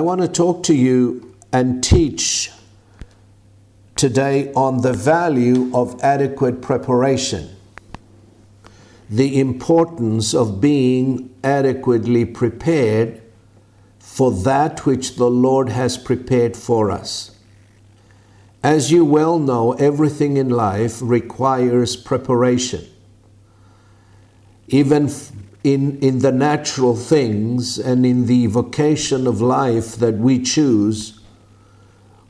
I want to talk to you and teach today on the value of adequate preparation, the importance of being adequately prepared for that which the Lord has prepared for us. As you well know, everything in life requires preparation. Even in, in the natural things and in the vocation of life that we choose,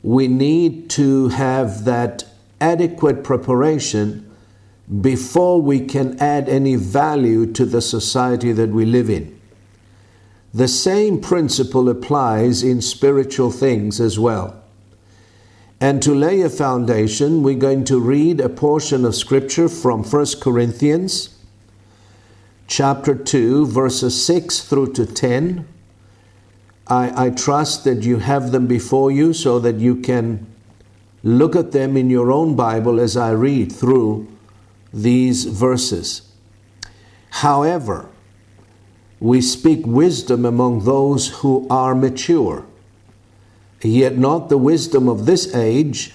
we need to have that adequate preparation before we can add any value to the society that we live in. The same principle applies in spiritual things as well. And to lay a foundation, we're going to read a portion of scripture from 1 Corinthians chapter 2, verses 6 through to 10. I, I trust that you have them before you so that you can look at them in your own Bible as I read through these verses. However, we speak wisdom among those who are mature, yet not the wisdom of this age,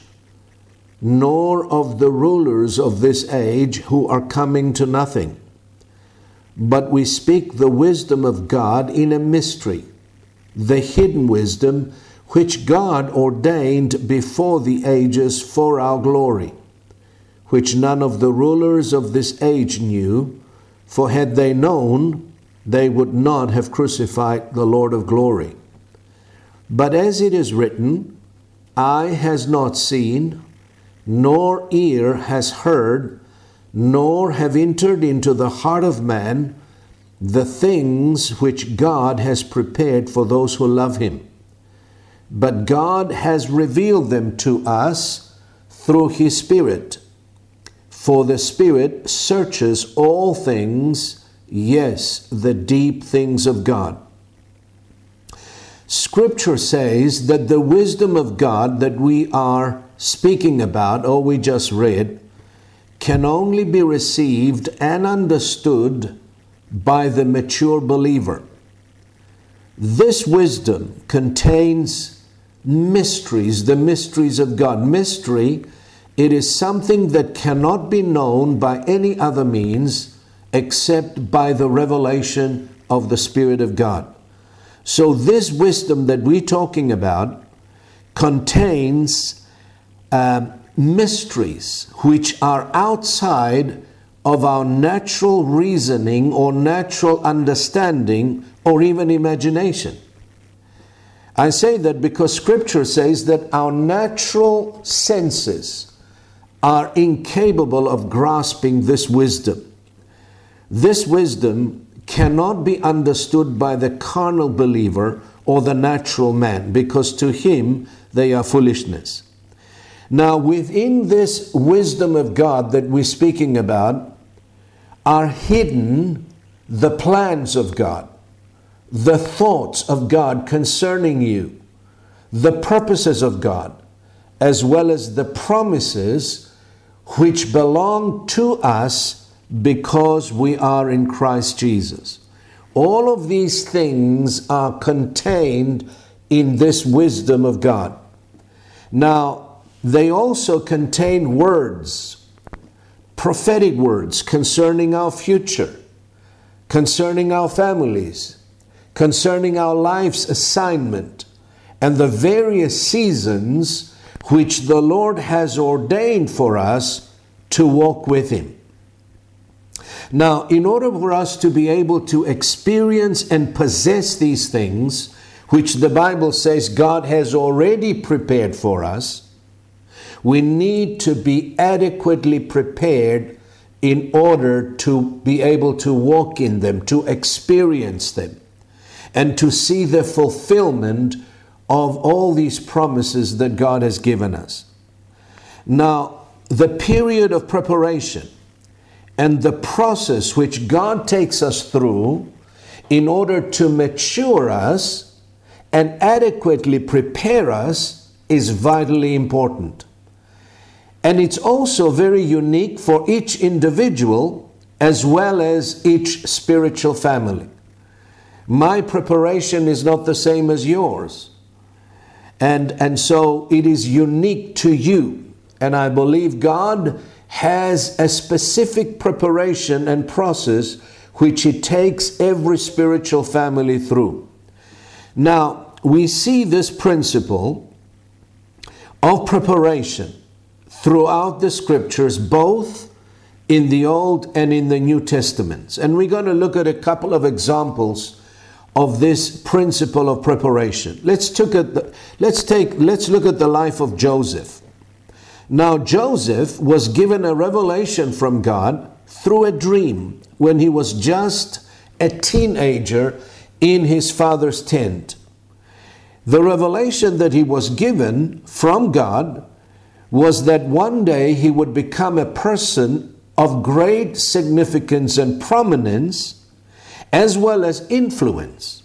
nor of the rulers of this age who are coming to nothing but we speak the wisdom of God in a mystery, the hidden wisdom which God ordained before the ages for our glory, which none of the rulers of this age knew, for had they known, they would not have crucified the Lord of glory. But as it is written, eye has not seen, nor ear has heard nor have entered into the heart of man the things which God has prepared for those who love him. But God has revealed them to us through his Spirit. For the Spirit searches all things, yes, the deep things of God. Scripture says that the wisdom of God that we are speaking about, or we just read, can only be received and understood by the mature believer. This wisdom contains mysteries, the mysteries of God. Mystery, it is something that cannot be known by any other means except by the revelation of the Spirit of God. So, this wisdom that we're talking about contains um, mysteries which are outside of our natural reasoning or natural understanding or even imagination. I say that because scripture says that our natural senses are incapable of grasping this wisdom. This wisdom cannot be understood by the carnal believer or the natural man because to him they are foolishness. Now, within this wisdom of God that we're speaking about are hidden the plans of God, the thoughts of God concerning you, the purposes of God, as well as the promises which belong to us because we are in Christ Jesus. All of these things are contained in this wisdom of God. Now, they also contain words, prophetic words concerning our future, concerning our families, concerning our life's assignment, and the various seasons which the Lord has ordained for us to walk with Him. Now, in order for us to be able to experience and possess these things, which the Bible says God has already prepared for us, we need to be adequately prepared in order to be able to walk in them, to experience them, and to see the fulfillment of all these promises that God has given us. Now, the period of preparation and the process which God takes us through in order to mature us and adequately prepare us is vitally important. And it's also very unique for each individual as well as each spiritual family. My preparation is not the same as yours. And, and so it is unique to you. And I believe God has a specific preparation and process which He takes every spiritual family through. Now, we see this principle of preparation throughout the scriptures, both in the Old and in the New Testaments. And we're going to look at a couple of examples of this principle of preparation. Let's, took at the, let's, take, let's look at the life of Joseph. Now, Joseph was given a revelation from God through a dream when he was just a teenager in his father's tent. The revelation that he was given from God was that one day he would become a person of great significance and prominence as well as influence.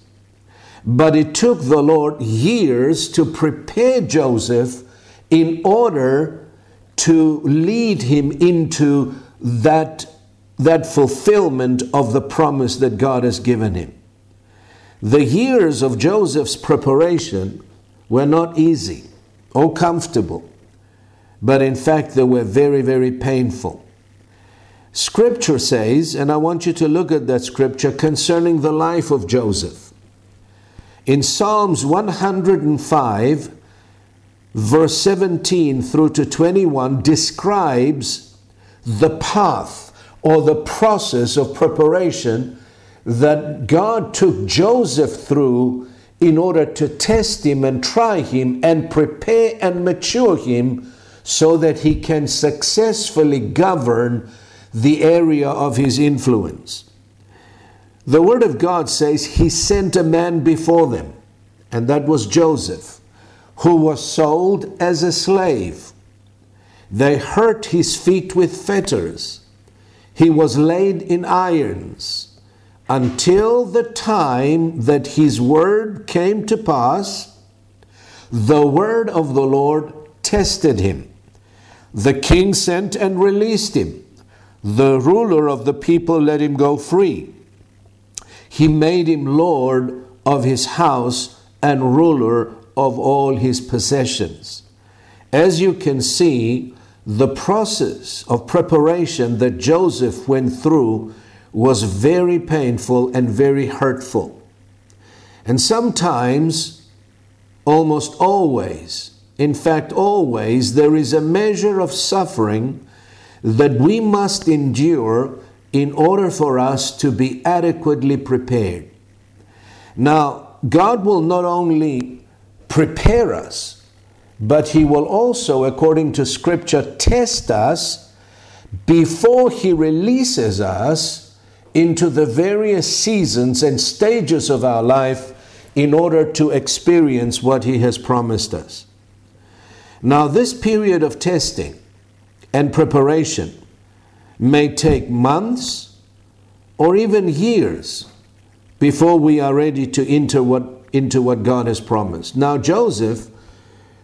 But it took the Lord years to prepare Joseph in order to lead him into that, that fulfillment of the promise that God has given him. The years of Joseph's preparation were not easy or comfortable, but in fact they were very, very painful. Scripture says, and I want you to look at that scripture concerning the life of Joseph. In Psalms 105, verse 17 through to 21 describes the path or the process of preparation that God took Joseph through in order to test him and try him and prepare and mature him so that he can successfully govern the area of his influence. The Word of God says he sent a man before them, and that was Joseph who was sold as a slave. They hurt his feet with fetters. He was laid in irons until the time that his word came to pass. The word of the Lord tested him. The king sent and released him. The ruler of the people let him go free. He made him lord of his house and ruler of all his possessions. As you can see, the process of preparation that Joseph went through was very painful and very hurtful. And sometimes, almost always, in fact, always, there is a measure of suffering that we must endure in order for us to be adequately prepared. Now, God will not only prepare us, but He will also, according to Scripture, test us before He releases us into the various seasons and stages of our life in order to experience what He has promised us. Now, this period of testing and preparation may take months or even years before we are ready to enter what into what God has promised. Now, Joseph,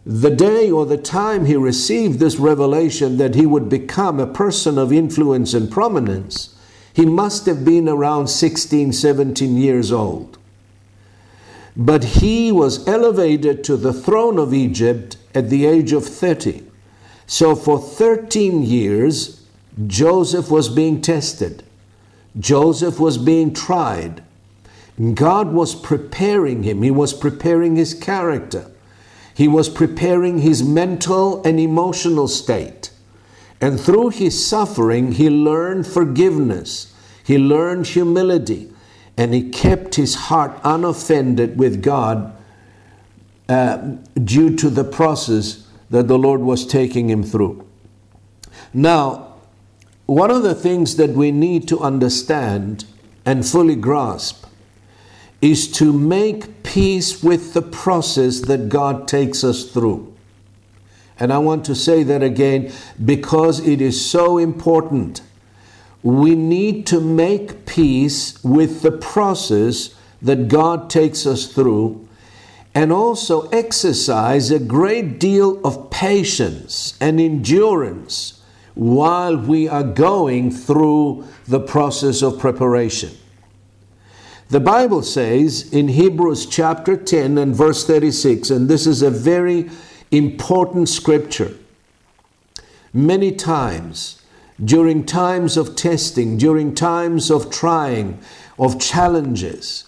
the day or the time he received this revelation that he would become a person of influence and prominence, he must have been around 16, 17 years old. But he was elevated to the throne of Egypt at the age of 30. So for 13 years, Joseph was being tested. Joseph was being tried. God was preparing him, He was preparing his character, He was preparing his mental and emotional state. And through his suffering, he learned forgiveness, he learned humility, and he kept his heart unoffended with God uh, due to the process that the Lord was taking him through. Now, one of the things that we need to understand and fully grasp is to make peace with the process that God takes us through. And I want to say that again because it is so important. We need to make peace with the process that God takes us through and also exercise a great deal of patience and endurance while we are going through the process of preparation. The Bible says in Hebrews chapter 10 and verse 36, and this is a very important scripture. Many times, during times of testing, during times of trying, of challenges,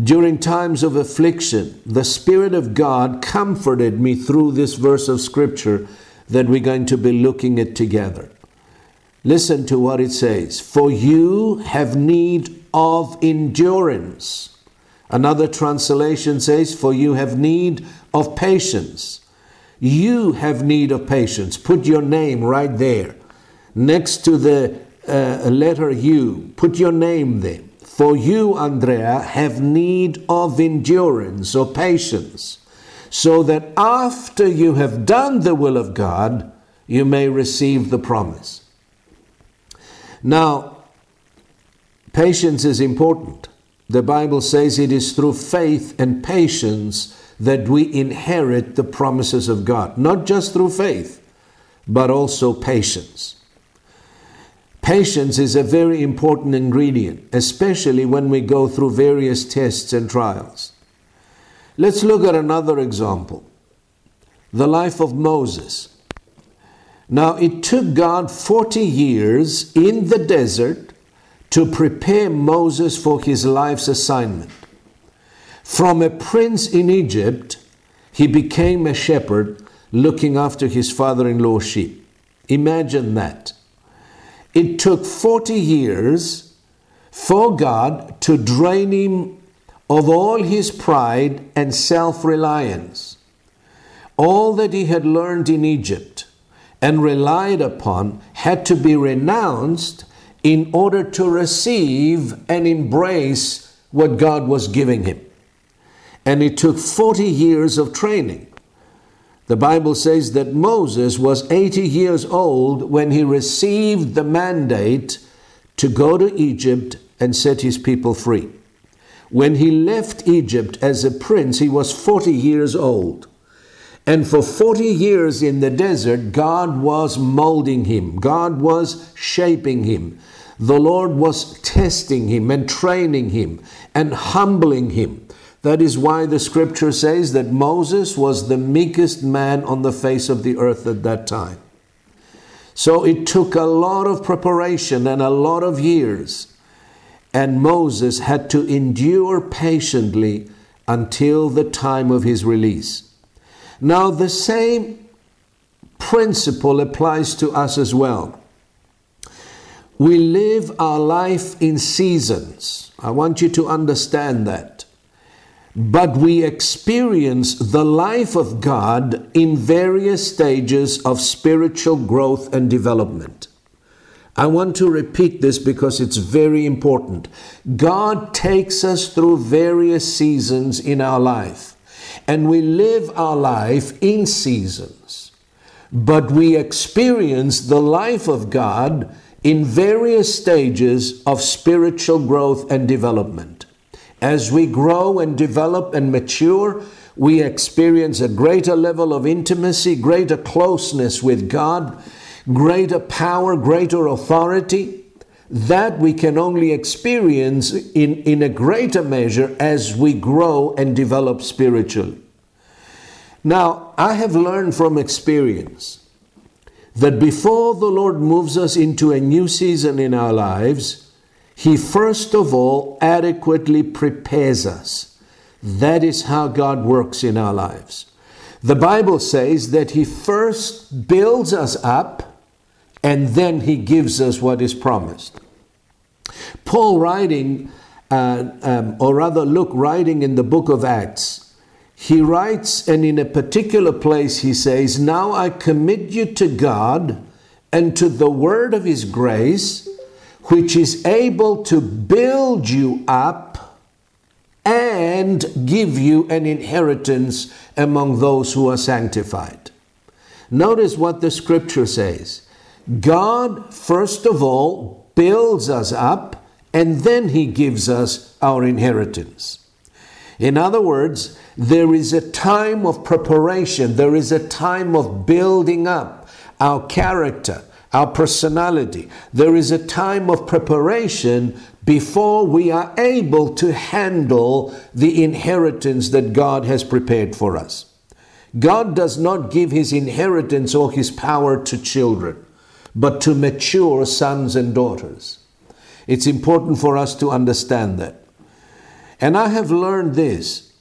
during times of affliction, the Spirit of God comforted me through this verse of Scripture that we're going to be looking at together. Listen to what it says For you have need of endurance. Another translation says, For you have need of patience. You have need of patience. Put your name right there next to the uh, letter U. Put your name there. For you, Andrea, have need of endurance or patience, so that after you have done the will of God, you may receive the promise. Now, patience is important. The Bible says it is through faith and patience that we inherit the promises of God, not just through faith, but also patience. Patience is a very important ingredient, especially when we go through various tests and trials. Let's look at another example the life of Moses. Now, it took God 40 years in the desert to prepare Moses for his life's assignment. From a prince in Egypt, he became a shepherd looking after his father in law's sheep. Imagine that. It took 40 years for God to drain him of all his pride and self reliance. All that he had learned in Egypt and relied upon had to be renounced in order to receive and embrace what God was giving him. And it took 40 years of training. The Bible says that Moses was 80 years old when he received the mandate to go to Egypt and set his people free. When he left Egypt as a prince, he was 40 years old. And for 40 years in the desert, God was molding him, God was shaping him. The Lord was testing him and training him and humbling him. That is why the scripture says that Moses was the meekest man on the face of the earth at that time. So it took a lot of preparation and a lot of years. And Moses had to endure patiently until the time of his release. Now, the same principle applies to us as well. We live our life in seasons. I want you to understand that but we experience the life of God in various stages of spiritual growth and development. I want to repeat this because it's very important. God takes us through various seasons in our life, and we live our life in seasons. But we experience the life of God in various stages of spiritual growth and development. As we grow and develop and mature, we experience a greater level of intimacy, greater closeness with God, greater power, greater authority. That we can only experience in, in a greater measure as we grow and develop spiritually. Now, I have learned from experience that before the Lord moves us into a new season in our lives, he first of all adequately prepares us. That is how God works in our lives. The Bible says that He first builds us up and then He gives us what is promised. Paul, writing, uh, um, or rather, Luke, writing in the book of Acts, he writes, and in a particular place he says, Now I commit you to God and to the word of his grace, which is able to build you up and give you an inheritance among those who are sanctified. Notice what the scripture says God, first of all, builds us up and then he gives us our inheritance. In other words, there is a time of preparation, there is a time of building up our character, our personality. There is a time of preparation before we are able to handle the inheritance that God has prepared for us. God does not give his inheritance or his power to children, but to mature sons and daughters. It's important for us to understand that. And I have learned this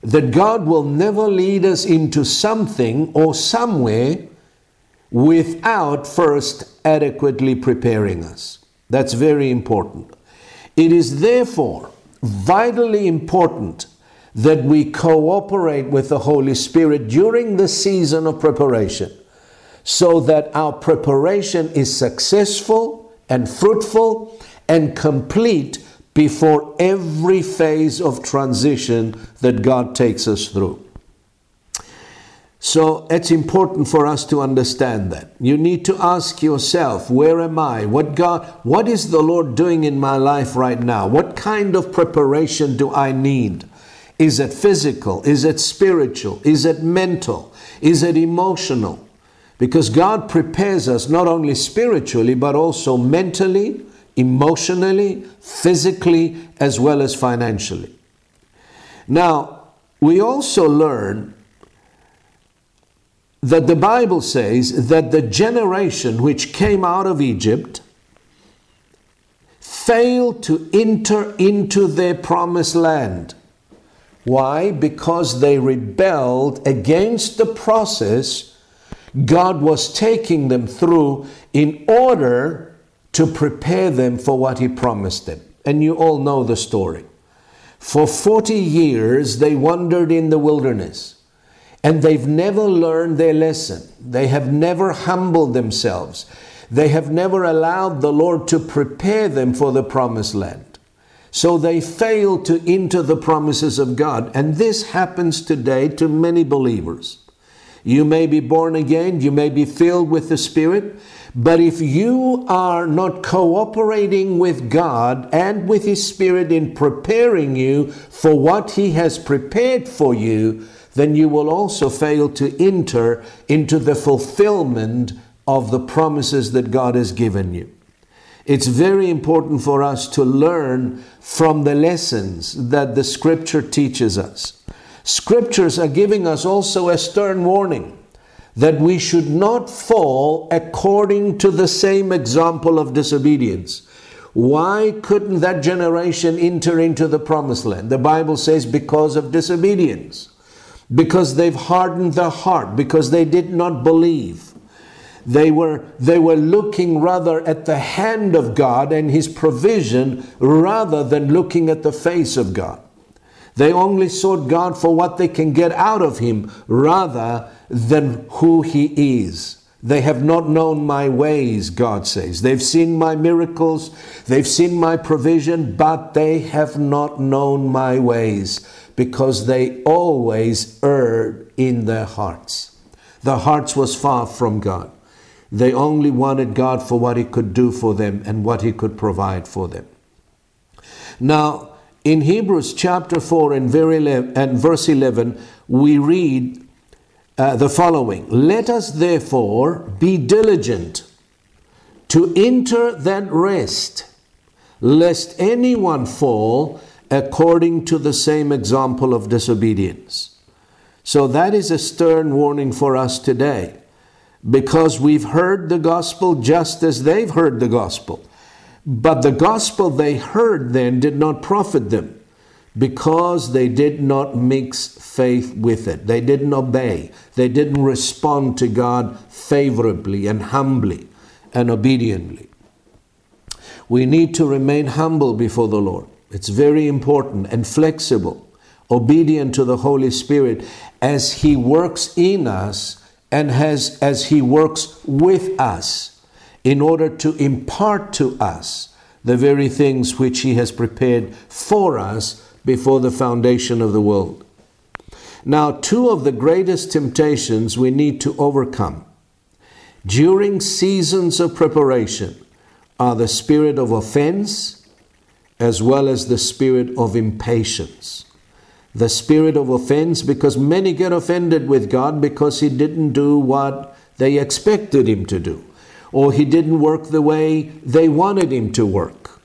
that God will never lead us into something or somewhere without first adequately preparing us. That's very important. It is therefore vitally important that we cooperate with the Holy Spirit during the season of preparation so that our preparation is successful and fruitful and complete before every phase of transition that God takes us through. So it's important for us to understand that. You need to ask yourself, where am I? What God what is the Lord doing in my life right now? What kind of preparation do I need? Is it physical? Is it spiritual? Is it mental? Is it emotional? Because God prepares us not only spiritually but also mentally, emotionally, physically, as well as financially. Now, we also learn that the Bible says that the generation which came out of Egypt failed to enter into their promised land. Why? Because they rebelled against the process God was taking them through in order to prepare them for what He promised them. And you all know the story. For 40 years they wandered in the wilderness and they've never learned their lesson. They have never humbled themselves. They have never allowed the Lord to prepare them for the promised land. So they fail to enter the promises of God. And this happens today to many believers. You may be born again, you may be filled with the Spirit, but if you are not cooperating with God and with His Spirit in preparing you for what He has prepared for you, then you will also fail to enter into the fulfillment of the promises that God has given you. It's very important for us to learn from the lessons that the scripture teaches us. Scriptures are giving us also a stern warning that we should not fall according to the same example of disobedience. Why couldn't that generation enter into the promised land? The Bible says because of disobedience because they've hardened their heart, because they did not believe. They were, they were looking rather at the hand of God and His provision rather than looking at the face of God. They only sought God for what they can get out of Him rather than who He is. They have not known my ways, God says. They've seen my miracles, they've seen my provision, but they have not known my ways because they always erred in their hearts. Their hearts was far from God. They only wanted God for what He could do for them and what He could provide for them. Now, in Hebrews chapter 4 and verse 11, we read uh, the following Let us therefore be diligent to enter that rest, lest anyone fall according to the same example of disobedience. So that is a stern warning for us today because we've heard the gospel just as they've heard the gospel. But the gospel they heard then did not profit them because they did not mix faith with it. They didn't obey. They didn't respond to God favorably and humbly and obediently. We need to remain humble before the Lord. It's very important and flexible, obedient to the Holy Spirit as He works in us and has, as He works with us in order to impart to us the very things which He has prepared for us before the foundation of the world. Now, two of the greatest temptations we need to overcome during seasons of preparation are the spirit of offense as well as the spirit of impatience. The spirit of offense, because many get offended with God because He didn't do what they expected Him to do, or He didn't work the way they wanted Him to work.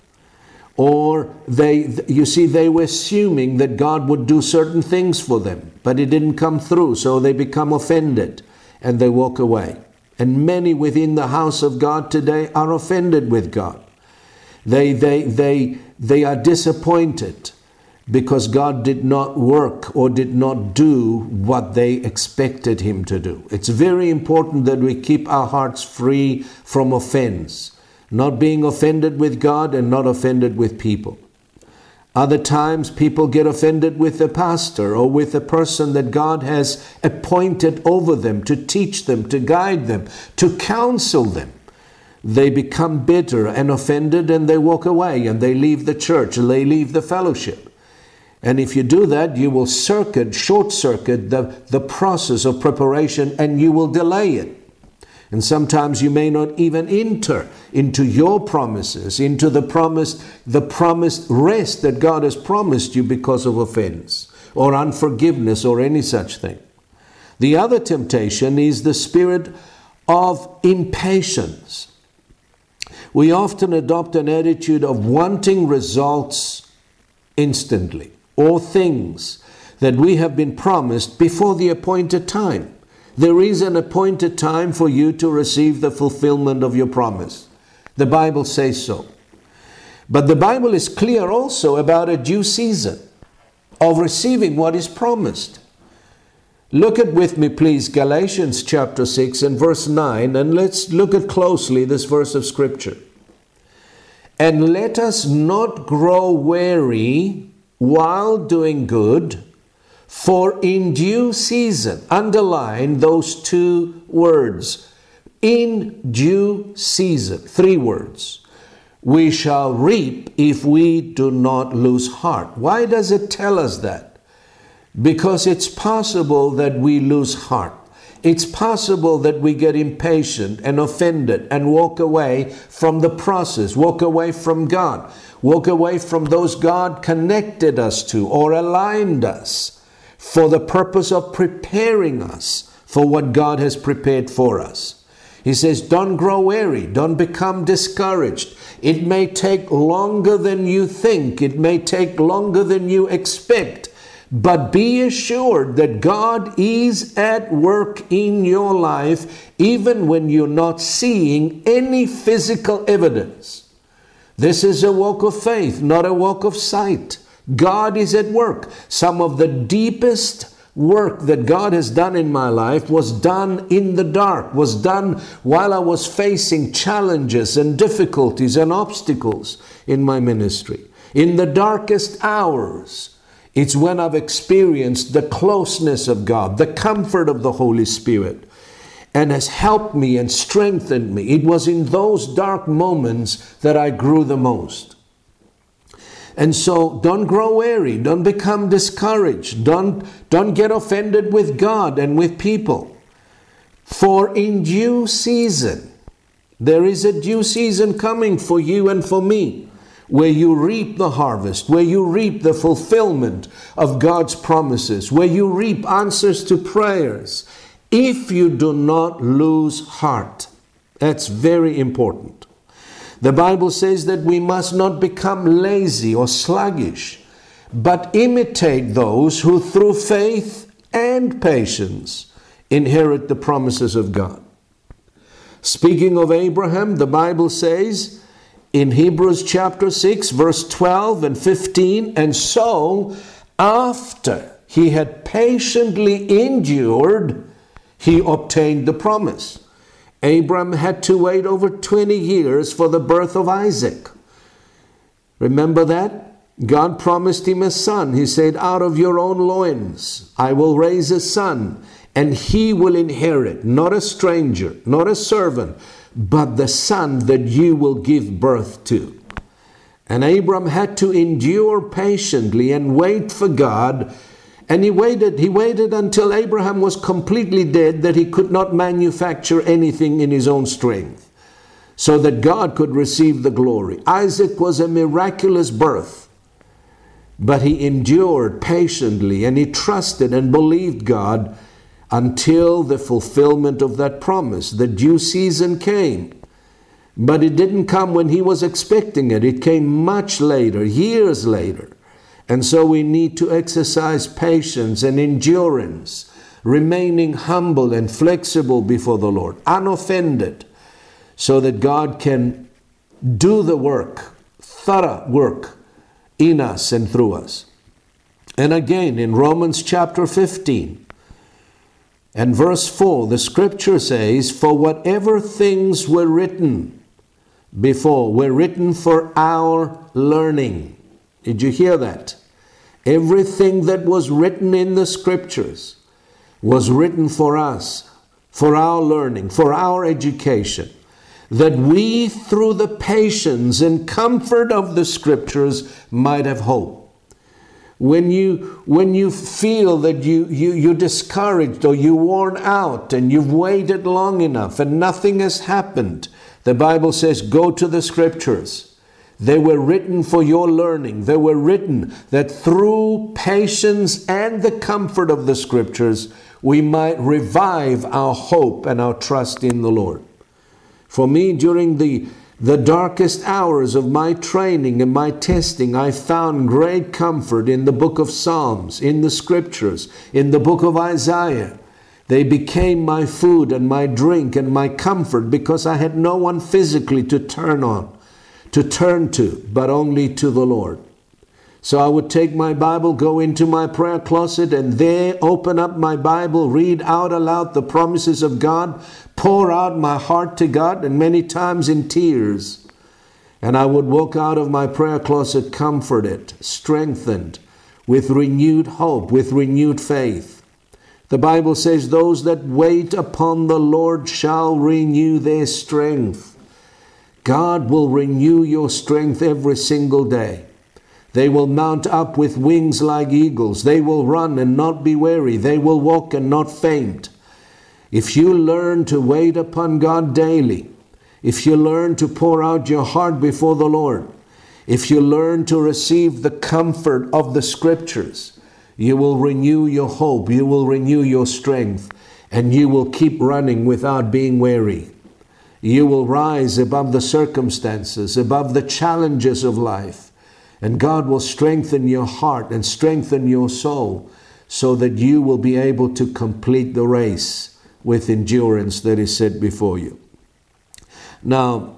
Or they, you see, they were assuming that God would do certain things for them, but it didn't come through, so they become offended and they walk away. And many within the house of God today are offended with God. They, they, they, they are disappointed because God did not work or did not do what they expected Him to do. It's very important that we keep our hearts free from offense, not being offended with God and not offended with people. Other times, people get offended with the pastor or with the person that God has appointed over them to teach them, to guide them, to counsel them. They become bitter and offended and they walk away and they leave the church and they leave the fellowship. And if you do that, you will circuit, short circuit the, the process of preparation and you will delay it. And sometimes you may not even enter into your promises, into the promised, the promised rest that God has promised you because of offense or unforgiveness or any such thing. The other temptation is the spirit of impatience. We often adopt an attitude of wanting results instantly or things that we have been promised before the appointed time. There is an appointed time for you to receive the fulfillment of your promise. The Bible says so. But the Bible is clear also about a due season of receiving what is promised. Look at with me, please, Galatians chapter 6 and verse 9, and let's look at closely this verse of Scripture. And let us not grow weary while doing good for in due season, underline those two words. In due season, three words. We shall reap if we do not lose heart. Why does it tell us that? Because it's possible that we lose heart. It's possible that we get impatient and offended and walk away from the process, walk away from God, walk away from those God connected us to or aligned us for the purpose of preparing us for what God has prepared for us. He says, Don't grow weary, don't become discouraged. It may take longer than you think, it may take longer than you expect, but be assured that God is at work in your life even when you're not seeing any physical evidence. This is a walk of faith, not a walk of sight. God is at work. Some of the deepest work that God has done in my life was done in the dark, was done while I was facing challenges and difficulties and obstacles in my ministry. In the darkest hours, it's when I've experienced the closeness of God, the comfort of the Holy Spirit, and has helped me and strengthened me. It was in those dark moments that I grew the most. And so don't grow weary, don't become discouraged, don't, don't get offended with God and with people. For in due season, there is a due season coming for you and for me, where you reap the harvest, where you reap the fulfillment of God's promises, where you reap answers to prayers, if you do not lose heart. That's very important. The Bible says that we must not become lazy or sluggish, but imitate those who through faith and patience inherit the promises of God. Speaking of Abraham, the Bible says in Hebrews chapter 6, verse 12 and 15, and so after he had patiently endured, he obtained the promise. Abram had to wait over 20 years for the birth of Isaac. Remember that? God promised him a son. He said, Out of your own loins I will raise a son, and he will inherit, not a stranger, not a servant, but the son that you will give birth to. And Abram had to endure patiently and wait for God. And he waited, he waited until Abraham was completely dead that he could not manufacture anything in his own strength, so that God could receive the glory. Isaac was a miraculous birth, but he endured patiently and he trusted and believed God until the fulfillment of that promise. The due season came. But it didn't come when he was expecting it. It came much later, years later. And so we need to exercise patience and endurance, remaining humble and flexible before the Lord, unoffended, so that God can do the work, thorough work in us and through us. And again, in Romans chapter 15 and verse 4, the scripture says, For whatever things were written, before were written for our learning. Did you hear that? Everything that was written in the scriptures was written for us, for our learning, for our education, that we, through the patience and comfort of the scriptures, might have hope. When you, when you feel that you, you, you're discouraged or you're worn out and you've waited long enough and nothing has happened, the Bible says, Go to the scriptures. They were written for your learning. They were written that through patience and the comfort of the scriptures, we might revive our hope and our trust in the Lord. For me, during the, the darkest hours of my training and my testing, I found great comfort in the book of Psalms, in the scriptures, in the book of Isaiah. They became my food and my drink and my comfort because I had no one physically to turn on, to turn to, but only to the Lord. So I would take my Bible, go into my prayer closet, and there open up my Bible, read out aloud the promises of God, pour out my heart to God, and many times in tears. And I would walk out of my prayer closet comforted, strengthened, with renewed hope, with renewed faith. The Bible says, Those that wait upon the Lord shall renew their strength. God will renew your strength every single day. They will mount up with wings like eagles. They will run and not be weary. They will walk and not faint. If you learn to wait upon God daily, if you learn to pour out your heart before the Lord, if you learn to receive the comfort of the scriptures, you will renew your hope, you will renew your strength, and you will keep running without being weary. You will rise above the circumstances, above the challenges of life, and God will strengthen your heart and strengthen your soul so that you will be able to complete the race with endurance that is set before you. Now,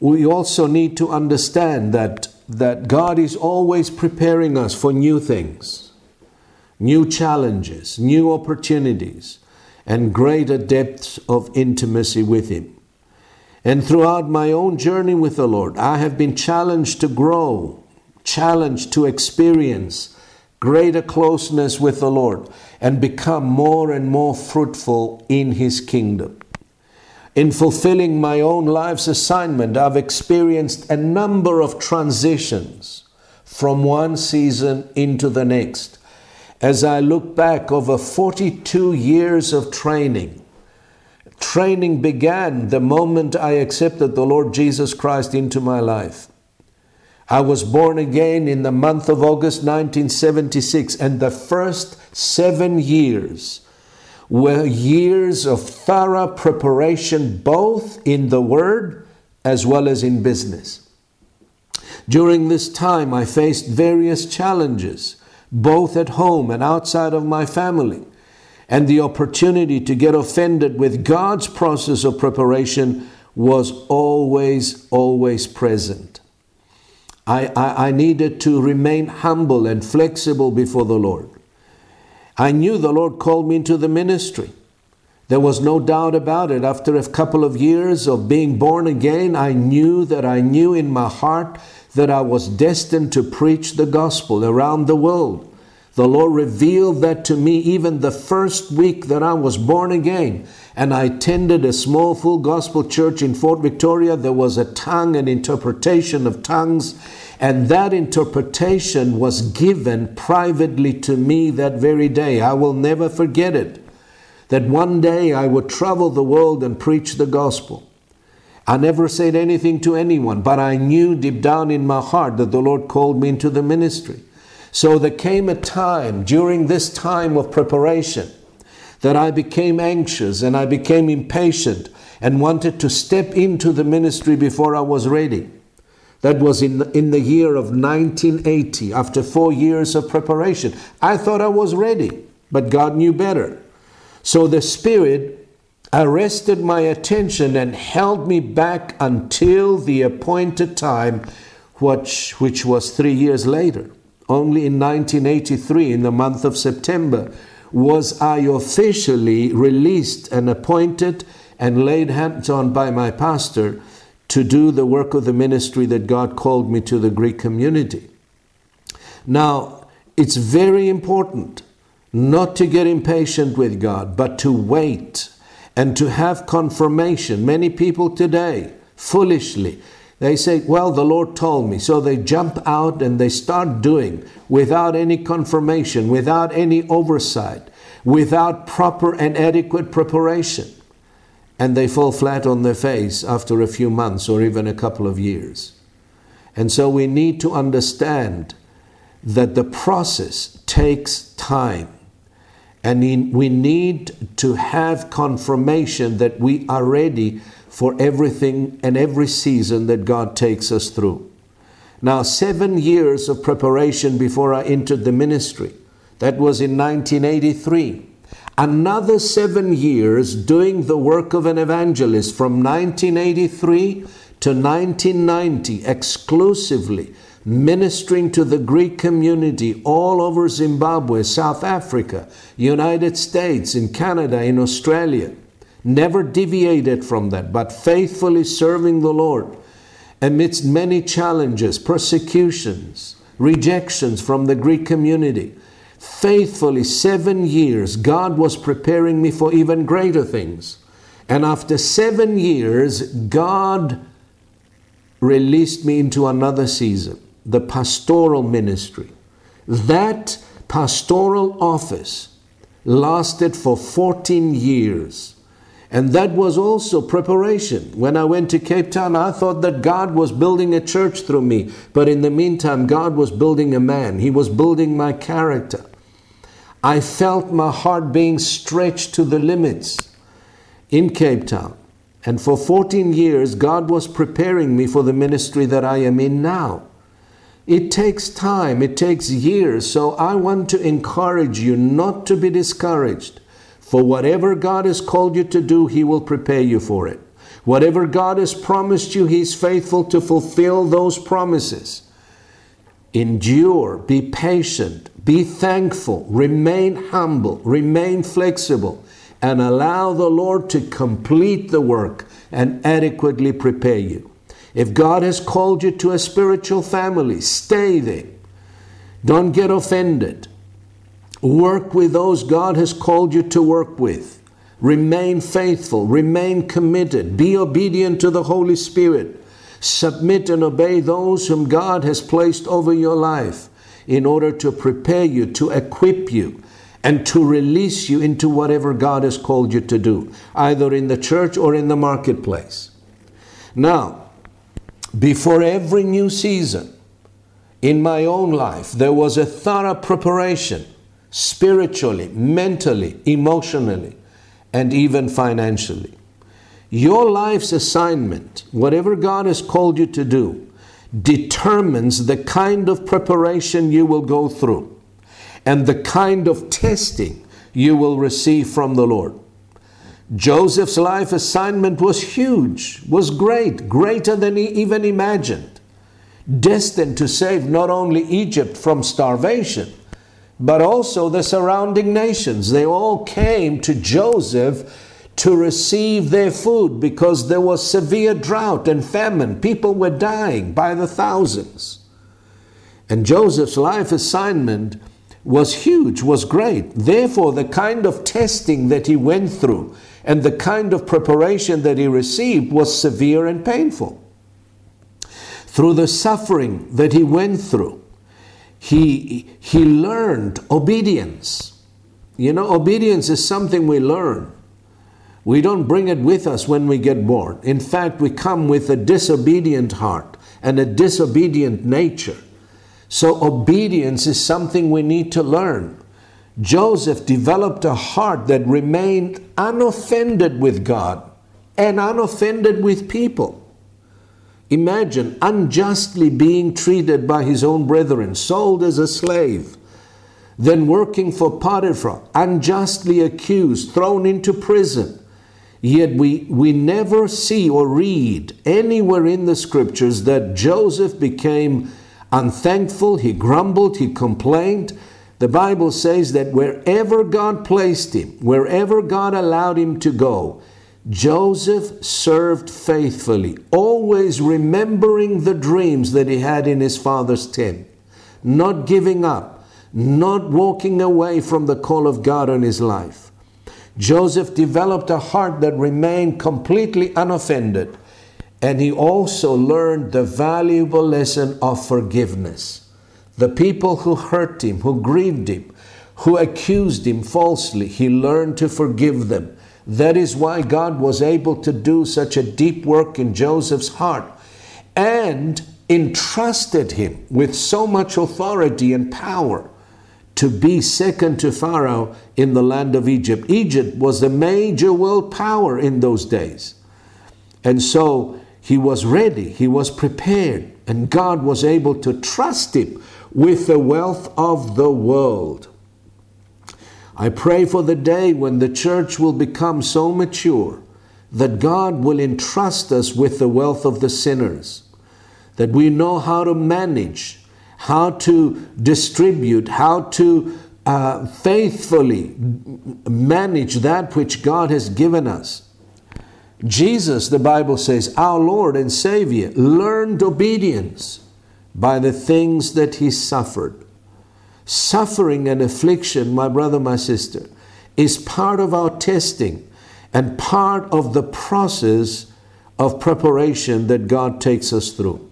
we also need to understand that, that God is always preparing us for new things new challenges, new opportunities, and greater depths of intimacy with Him. And throughout my own journey with the Lord, I have been challenged to grow, challenged to experience greater closeness with the Lord, and become more and more fruitful in His kingdom. In fulfilling my own life's assignment, I've experienced a number of transitions from one season into the next as I look back over 42 years of training. Training began the moment I accepted the Lord Jesus Christ into my life. I was born again in the month of August 1976, and the first seven years were years of thorough preparation, both in the Word as well as in business. During this time, I faced various challenges both at home and outside of my family. And the opportunity to get offended with God's process of preparation was always, always present. I, I, I, needed to remain humble and flexible before the Lord. I knew the Lord called me into the ministry. There was no doubt about it. After a couple of years of being born again, I knew that I knew in my heart that I was destined to preach the gospel around the world The Lord revealed that to me even the first week that I was born again. And I attended a small full gospel church in Fort Victoria. There was a tongue, an interpretation of tongues. And that interpretation was given privately to me that very day. I will never forget it. That one day I would travel the world and preach the gospel. I never said anything to anyone, but I knew deep down in my heart that the Lord called me into the ministry. So there came a time during this time of preparation that I became anxious and I became impatient and wanted to step into the ministry before I was ready. That was in, in the year of 1980, after four years of preparation. I thought I was ready, but God knew better. So the Spirit arrested my attention and held me back until the appointed time, which, which was three years later. Only in 1983, in the month of September, was I officially released and appointed and laid hands on by my pastor to do the work of the ministry that God called me to the Greek community. Now, it's very important not to get impatient with God, but to wait and to have confirmation. Many people today, foolishly, they say, Well, the Lord told me. So they jump out and they start doing without any confirmation, without any oversight, without proper and adequate preparation. And they fall flat on their face after a few months or even a couple of years. And so we need to understand that the process takes time. And we need to have confirmation that we are ready for everything and every season that God takes us through. Now, seven years of preparation before I entered the ministry. That was in 1983. Another seven years doing the work of an evangelist from 1983 to 1990 exclusively ministering to the Greek community all over Zimbabwe, South Africa, United States, in Canada, in Australia never deviated from that, but faithfully serving the Lord amidst many challenges, persecutions, rejections from the Greek community. Faithfully, seven years, God was preparing me for even greater things. And after seven years, God released me into another season, the pastoral ministry. That pastoral office lasted for 14 years. And that was also preparation. When I went to Cape Town, I thought that God was building a church through me. But in the meantime, God was building a man, He was building my character. I felt my heart being stretched to the limits in Cape Town. And for 14 years, God was preparing me for the ministry that I am in now. It takes time, it takes years. So I want to encourage you not to be discouraged. For whatever God has called you to do, He will prepare you for it. Whatever God has promised you, He's faithful to fulfill those promises. Endure, be patient, be thankful, remain humble, remain flexible, and allow the Lord to complete the work and adequately prepare you. If God has called you to a spiritual family, stay there. Don't get offended. Work with those God has called you to work with. Remain faithful, remain committed, be obedient to the Holy Spirit. Submit and obey those whom God has placed over your life in order to prepare you, to equip you, and to release you into whatever God has called you to do, either in the church or in the marketplace. Now, before every new season in my own life, there was a thorough preparation spiritually, mentally, emotionally, and even financially. Your life's assignment, whatever God has called you to do, determines the kind of preparation you will go through and the kind of testing you will receive from the Lord. Joseph's life assignment was huge, was great, greater than he even imagined, destined to save not only Egypt from starvation but also the surrounding nations. They all came to Joseph to receive their food because there was severe drought and famine. People were dying by the thousands. And Joseph's life assignment was huge, was great. Therefore, the kind of testing that he went through and the kind of preparation that he received was severe and painful. Through the suffering that he went through, he, he learned obedience. You know, obedience is something we learn. We don't bring it with us when we get born. In fact, we come with a disobedient heart and a disobedient nature. So, obedience is something we need to learn. Joseph developed a heart that remained unoffended with God and unoffended with people. Imagine unjustly being treated by his own brethren, sold as a slave, then working for Potiphar, unjustly accused, thrown into prison. Yet we, we never see or read anywhere in the scriptures that Joseph became unthankful, he grumbled, he complained. The Bible says that wherever God placed him, wherever God allowed him to go, Joseph served faithfully, always remembering the dreams that he had in his father's tent, not giving up, not walking away from the call of God on his life. Joseph developed a heart that remained completely unoffended and he also learned the valuable lesson of forgiveness. The people who hurt him, who grieved him, who accused him falsely, he learned to forgive them. That is why God was able to do such a deep work in Joseph's heart and entrusted him with so much authority and power to be second to Pharaoh in the land of Egypt. Egypt was a major world power in those days. And so he was ready, he was prepared, and God was able to trust him with the wealth of the world. I pray for the day when the church will become so mature that God will entrust us with the wealth of the sinners, that we know how to manage, how to distribute, how to uh, faithfully manage that which God has given us Jesus, the Bible says, our Lord and Savior, learned obedience by the things that he suffered. Suffering and affliction, my brother, my sister, is part of our testing and part of the process of preparation that God takes us through.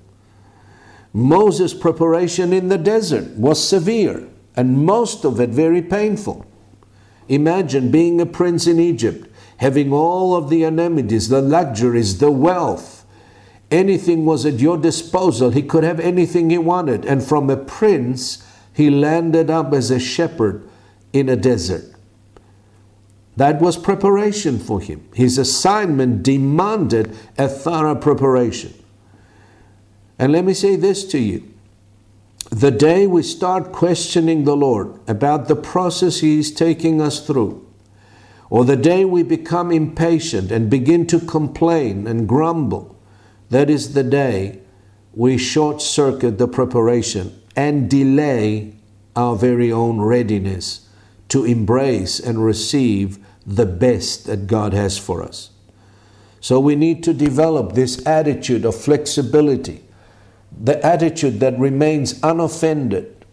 Moses' preparation in the desert was severe and most of it very painful. Imagine being a prince in Egypt having all of the amenities, the luxuries, the wealth. Anything was at your disposal. He could have anything he wanted. And from a prince, he landed up as a shepherd in a desert. That was preparation for him. His assignment demanded a thorough preparation. And let me say this to you the day we start questioning the Lord about the process He is taking us through, or the day we become impatient and begin to complain and grumble, that is the day we short circuit the preparation and delay our very own readiness to embrace and receive the best that God has for us. So we need to develop this attitude of flexibility, the attitude that remains unoffended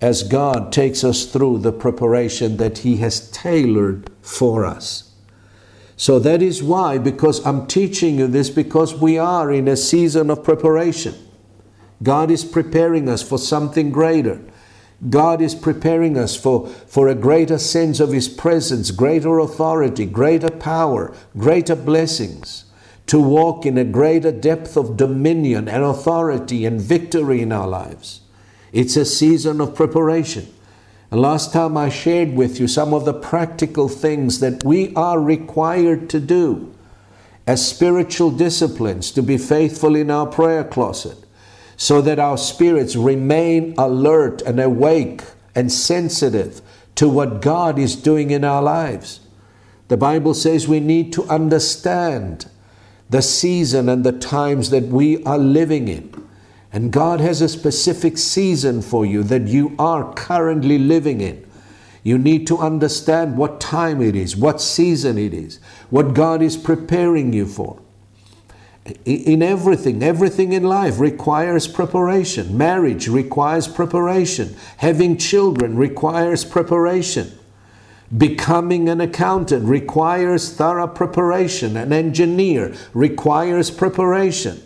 as God takes us through the preparation that He has tailored for us. So that is why, because I'm teaching you this, because we are in a season of preparation. God is preparing us for something greater. God is preparing us for, for a greater sense of His presence, greater authority, greater power, greater blessings, to walk in a greater depth of dominion and authority and victory in our lives. It's a season of preparation. And last time I shared with you some of the practical things that we are required to do as spiritual disciplines to be faithful in our prayer closet so that our spirits remain alert and awake and sensitive to what God is doing in our lives. The Bible says we need to understand the season and the times that we are living in. And God has a specific season for you that you are currently living in. You need to understand what time it is, what season it is, what God is preparing you for. In everything, everything in life requires preparation. Marriage requires preparation. Having children requires preparation. Becoming an accountant requires thorough preparation. An engineer requires preparation.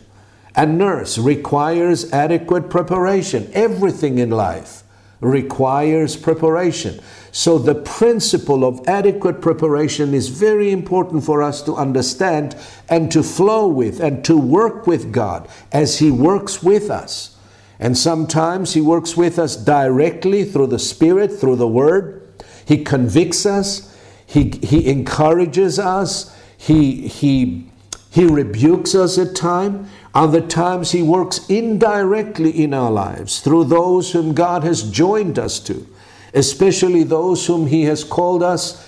A nurse requires adequate preparation. Everything in life requires preparation. So, the principle of adequate preparation is very important for us to understand and to flow with and to work with God as He works with us. And sometimes He works with us directly through the Spirit, through the Word. He convicts us, He, he encourages us, he, he, he rebukes us at times. Other times He works indirectly in our lives through those whom God has joined us to especially those whom He has called us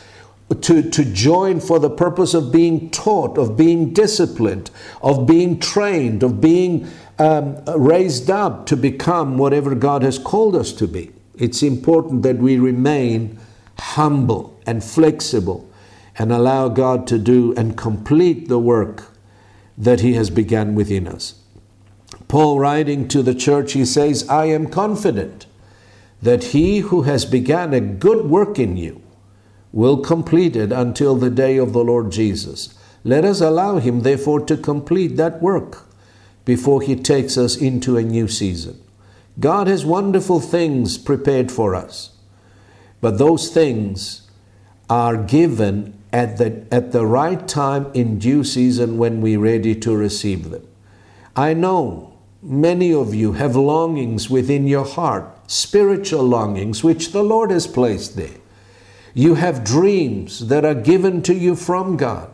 to, to join for the purpose of being taught, of being disciplined, of being trained, of being um, raised up to become whatever God has called us to be. It's important that we remain humble and flexible and allow God to do and complete the work that He has begun within us. Paul, writing to the church, he says, I am confident that he who has begun a good work in you will complete it until the day of the Lord Jesus. Let us allow him, therefore, to complete that work before he takes us into a new season. God has wonderful things prepared for us, but those things are given at the, at the right time in due season when we're ready to receive them. I know many of you have longings within your heart spiritual longings which the Lord has placed there. You have dreams that are given to you from God.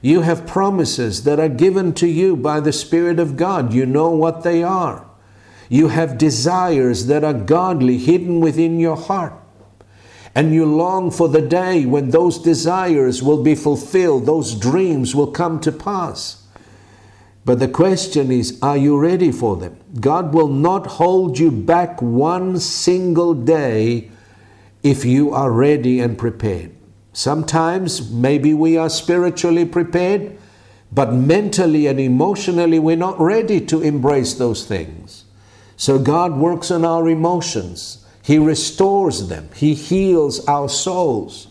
You have promises that are given to you by the Spirit of God. You know what they are. You have desires that are godly hidden within your heart. And you long for the day when those desires will be fulfilled, those dreams will come to pass. But the question is, are you ready for them? God will not hold you back one single day if you are ready and prepared. Sometimes maybe we are spiritually prepared, but mentally and emotionally we're not ready to embrace those things. So God works on our emotions. He restores them. He heals our souls.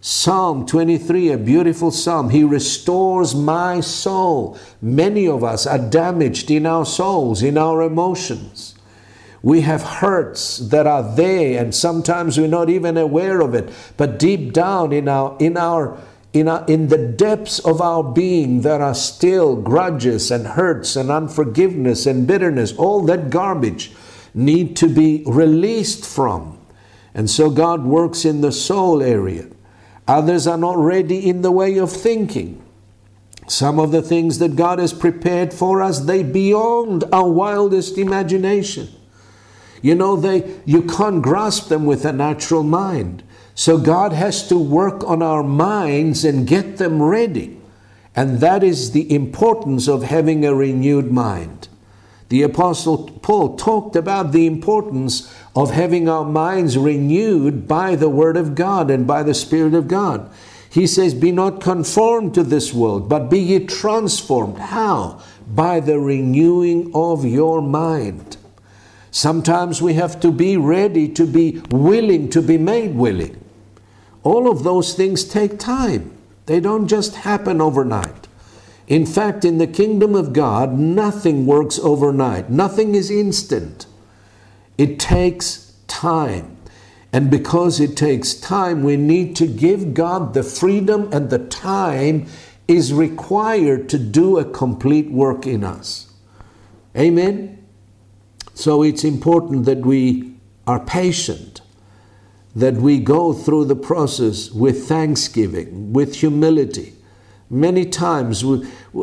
Psalm 23, a beautiful psalm. He restores my soul. Many of us are damaged in our souls, in our emotions. We have hurts that are there, and sometimes we're not even aware of it. But deep down in our in our in, our, in the depths of our being, there are still grudges and hurts and unforgiveness and bitterness. All that garbage need to be released from. And so God works in the soul area. Others are not ready in the way of thinking. Some of the things that God has prepared for us, they beyond our wildest imagination. You know, they you can't grasp them with a natural mind. So God has to work on our minds and get them ready. And that is the importance of having a renewed mind. The Apostle Paul talked about the importance of having our minds renewed by the Word of God and by the Spirit of God. He says, Be not conformed to this world, but be ye transformed. How? By the renewing of your mind. Sometimes we have to be ready to be willing to be made willing. All of those things take time, they don't just happen overnight. In fact, in the kingdom of God, nothing works overnight, nothing is instant. It takes time. And because it takes time, we need to give God the freedom and the time is required to do a complete work in us. Amen? So it's important that we are patient, that we go through the process with thanksgiving, with humility Many times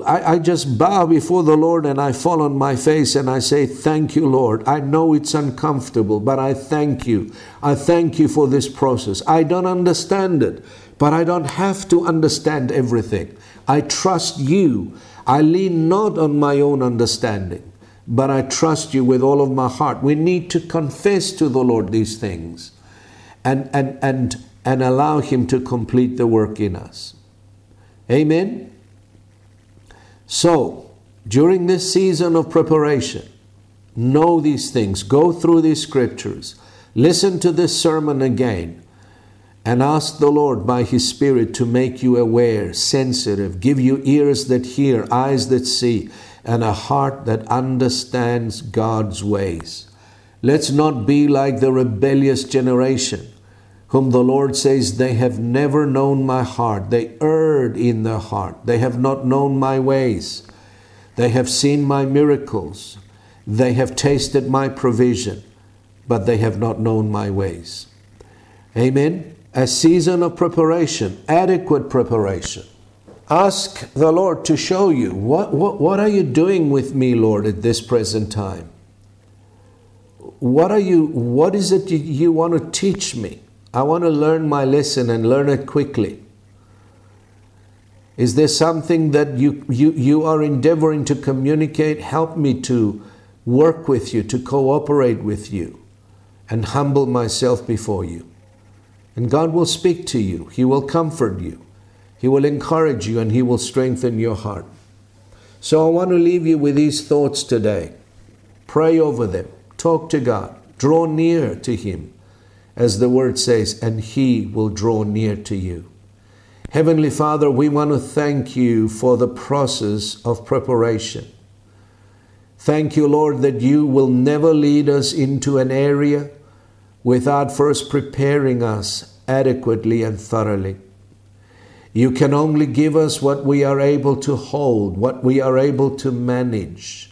I, just bow before the Lord and I fall on my face and I say, Thank you, Lord. I know it's uncomfortable, but I thank you. I thank you for this process. I don't understand it, but I don't have to understand everything. I trust you. I lean not on my own understanding, but I trust you with all of my heart. We need to confess to the Lord these things and, and, and, and allow Him to complete the work in us. Amen? So, During this season of preparation, know these things, go through these scriptures, listen to this sermon again, and ask the Lord by His Spirit to make you aware, sensitive, give you ears that hear, eyes that see, and a heart that understands God's ways. Let's not be like the rebellious generation, whom the Lord says, They have never known my heart. They erred in their heart. They have not known my ways. They have seen my miracles. They have tasted my provision, but they have not known my ways. Amen. A season of preparation, adequate preparation. Ask the Lord to show you what, what, what are you doing with me, Lord, at this present time? What are you what is it you, you want to teach me? I want to learn my lesson and learn it quickly. Is there something that you, you, you are endeavoring to communicate? Help me to work with you, to cooperate with you, and humble myself before you. And God will speak to you, He will comfort you, He will encourage you, and He will strengthen your heart. So I want to leave you with these thoughts today. Pray over them, talk to God, draw near to Him, as the word says, and He will draw near to you. Heavenly Father, we want to thank you for the process of preparation. Thank you, Lord, that you will never lead us into an area without first preparing us adequately and thoroughly. You can only give us what we are able to hold, what we are able to manage,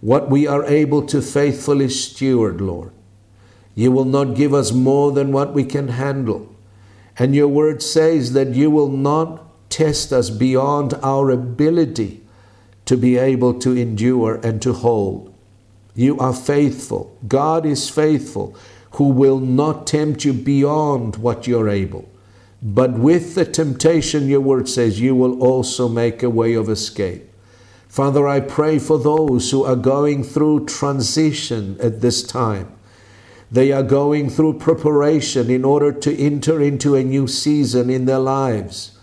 what we are able to faithfully steward, Lord. You will not give us more than what we can handle. And your word says that you will not test us beyond our ability to be able to endure and to hold. You are faithful. God is faithful, who will not tempt you beyond what you're able. But with the temptation, your word says, you will also make a way of escape. Father, I pray for those who are going through transition at this time. They are going through preparation in order to enter into a new season in their lives.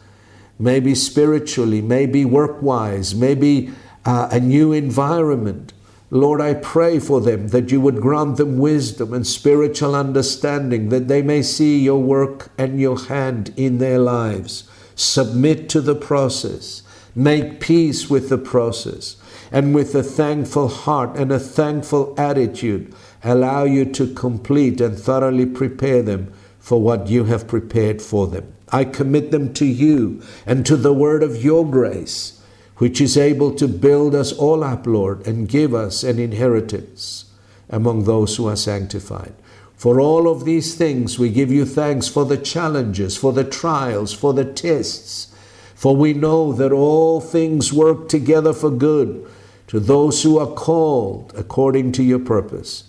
Maybe spiritually, maybe work wise, maybe uh, a new environment. Lord, I pray for them that you would grant them wisdom and spiritual understanding, that they may see your work and your hand in their lives. Submit to the process, make peace with the process, and with a thankful heart and a thankful attitude allow you to complete and thoroughly prepare them for what you have prepared for them. I commit them to you and to the word of your grace, which is able to build us all up, Lord, and give us an inheritance among those who are sanctified. For all of these things, we give you thanks for the challenges, for the trials, for the tests. For we know that all things work together for good to those who are called according to your purpose.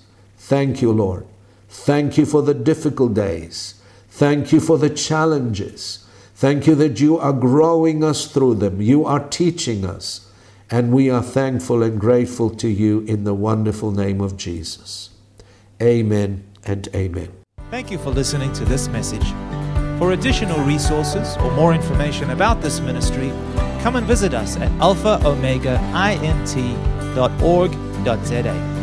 Thank you, Lord. Thank you for the difficult days. Thank you for the challenges. Thank you that you are growing us through them. You are teaching us. And we are thankful and grateful to you in the wonderful name of Jesus. Amen and amen. Thank you for listening to this message. For additional resources or more information about this ministry, come and visit us at alphaomegaint.org.za.